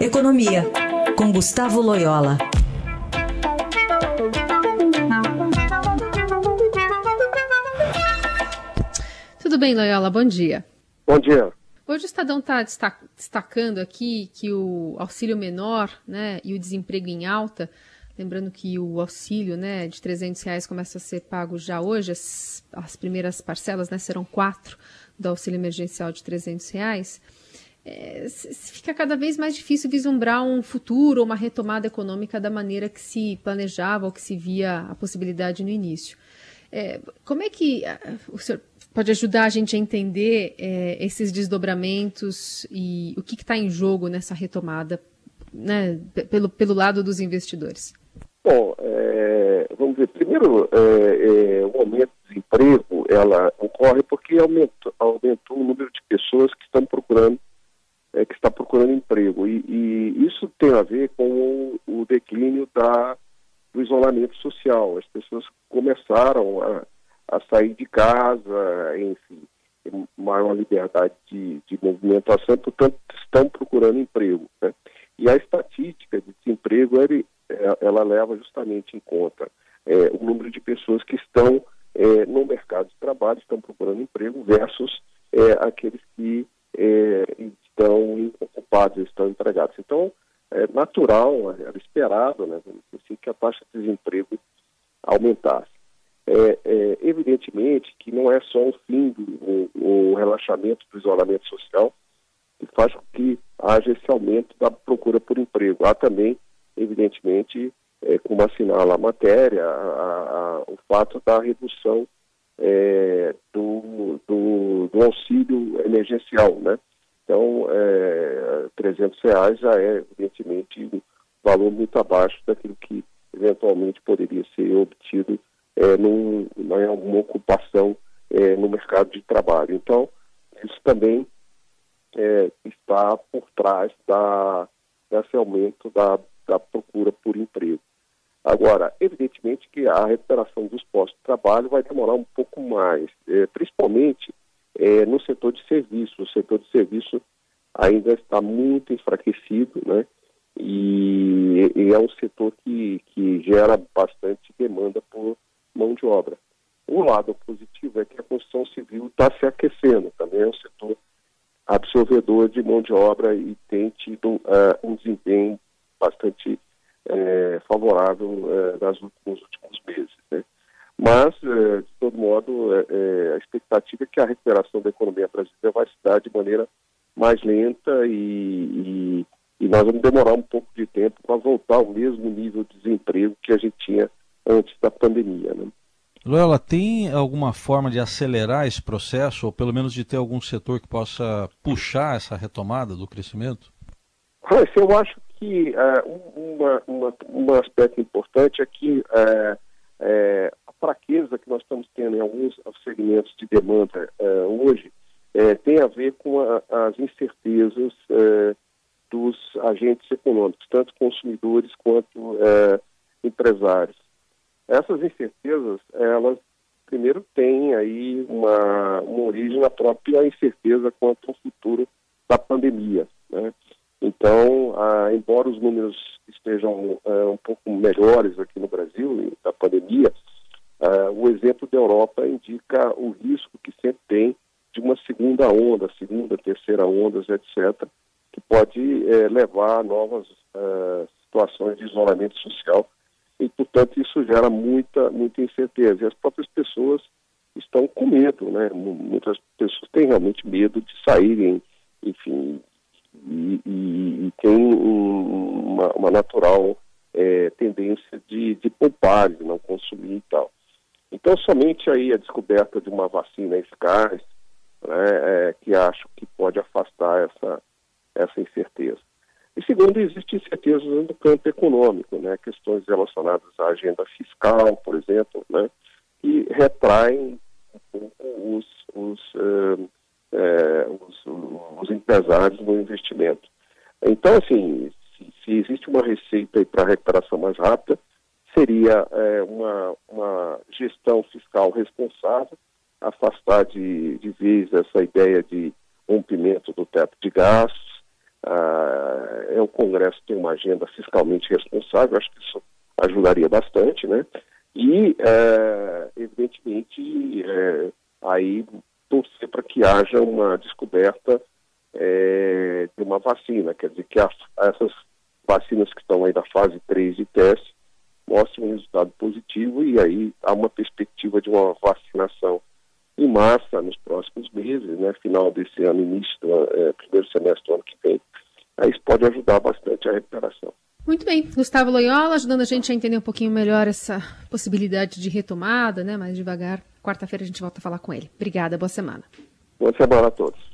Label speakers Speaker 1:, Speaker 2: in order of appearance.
Speaker 1: Economia, com Gustavo Loyola.
Speaker 2: Tudo bem, Loyola? Bom dia.
Speaker 3: Bom dia.
Speaker 2: Hoje o Estadão está destacando aqui que o auxílio menor né, e o desemprego em alta, lembrando que o auxílio né, de 300 reais começa a ser pago já hoje, as, as primeiras parcelas né, serão quatro do auxílio emergencial de 300 reais é, fica cada vez mais difícil vislumbrar um futuro ou uma retomada econômica da maneira que se planejava ou que se via a possibilidade no início. É, como é que o senhor pode ajudar a gente a entender é, esses desdobramentos e o que está em jogo nessa retomada né, pelo, pelo lado dos investidores?
Speaker 3: Bom, é, vamos ver, primeiro, é, é, o aumento do desemprego, ela ocorre porque aumentou, aumentou o número de pessoas que estão procurando procurando emprego. E, e, isso tem a ver com o, o, declínio da, do isolamento social. As pessoas começaram a, a sair de casa, enfim, maior liberdade de, de movimentação, portanto, estão procurando emprego. Né? E a estatística de desemprego, é, ela leva justamente em conta é, o número de pessoas que estão é, no mercado de trabalho, estão procurando emprego, versus é, aqueles que é, estão ocupados, estão empregados. Então, é natural, era esperado, né, assim, que a taxa de desemprego aumentasse. É, é, evidentemente que não é só o fim do o, o relaxamento do isolamento social que faz com que haja esse aumento da procura por emprego. Há também, evidentemente, é, como assinala a matéria, a, a, o fato da redução é, do, do, do, auxílio emergencial, né? Então, é, 300 reais já é, evidentemente, um valor muito abaixo daquilo que eventualmente poderia ser obtido é, num, em alguma ocupação é, no mercado de trabalho. Então, isso também é, está por trás da, desse aumento da, da procura por emprego. Agora, evidentemente que a recuperação dos postos de trabalho vai demorar um pouco mais, é, principalmente é, no setor de serviço. O setor de serviço ainda está muito enfraquecido, né? E, e, é um setor que, que gera bastante demanda por mão de obra. O lado positivo é que a construção civil está se aquecendo, também é um setor absorvedor de mão de obra e tem tido uh, um desempenho bastante uh, favorável uh, nos últimos meses. Né? Mas, eh, de todo modo, eh, expectativa é que a recuperação da economia brasileira vai se dar de maneira mais lenta e, e, e nós vamos demorar um pouco de tempo para voltar ao mesmo nível de desemprego que a gente tinha antes da pandemia. Né?
Speaker 4: Loyola, tem alguma forma de acelerar esse processo, ou pelo menos de ter algum setor que possa puxar essa retomada do crescimento?
Speaker 3: eu acho que uh, uma, uma, um aspecto importante é que uh, uh, fraqueza que nós estamos tendo em alguns segmentos de demanda uh, hoje é, tem a ver com a, as incertezas uh, dos agentes econômicos, tanto consumidores quanto empresários. Essas incertezas, elas primeiro têm aí uma, uma origem na própria incerteza quanto ao futuro da pandemia. Né? Então, embora os números estejam um pouco melhores aqui no Brasil, da pandemia, Uh, o exemplo da Europa indica o risco que sempre tem de uma segunda onda, segunda, terceira ondas, etc., que pode eh, levar a novas uh, situações de isolamento social e, portanto, isso gera muita, muita incerteza. E as próprias pessoas estão com medo, né? Muitas pessoas têm realmente medo de saírem, enfim, e, e, e tem um, uma, uma, natural eh, tendência de, de poupar, de não consumir e tal. Então, somente aí a descoberta de uma vacina eficaz, né, é, que acho que pode afastar essa, essa incerteza. E segundo, existe incerteza no campo econômico, né, questões relacionadas à agenda fiscal, por exemplo, né, que retraem um pouco os, os, uh, uh, os, os, empresários no investimento. Então, assim, se, se existe uma receita para recuperação mais rápida, seria é, uma, uma gestão fiscal responsável, afastar de, de vez essa ideia de rompimento do teto de gastos, ah, O Congresso tem uma agenda fiscalmente responsável, acho que isso ajudaria bastante, né? E, é, evidentemente, é, aí torcer para que haja uma descoberta é, de uma vacina, quer dizer, que a, essas vacinas que estão aí da fase 3 de teste mostrem um resultado positivo e aí há uma perspectiva de uma vacinação em massa nos próximos meses, né, final desse ano, início do é, primeiro semestre do ano que vem. Aí isso pode ajudar bastante a recuperação.
Speaker 2: Muito bem, Gustavo Loyola ajudando a gente a entender um pouquinho melhor essa possibilidade de retomada, né, mais devagar. Quarta-feira a gente volta a falar com ele. Obrigada, boa semana.
Speaker 3: Boa semana a todos.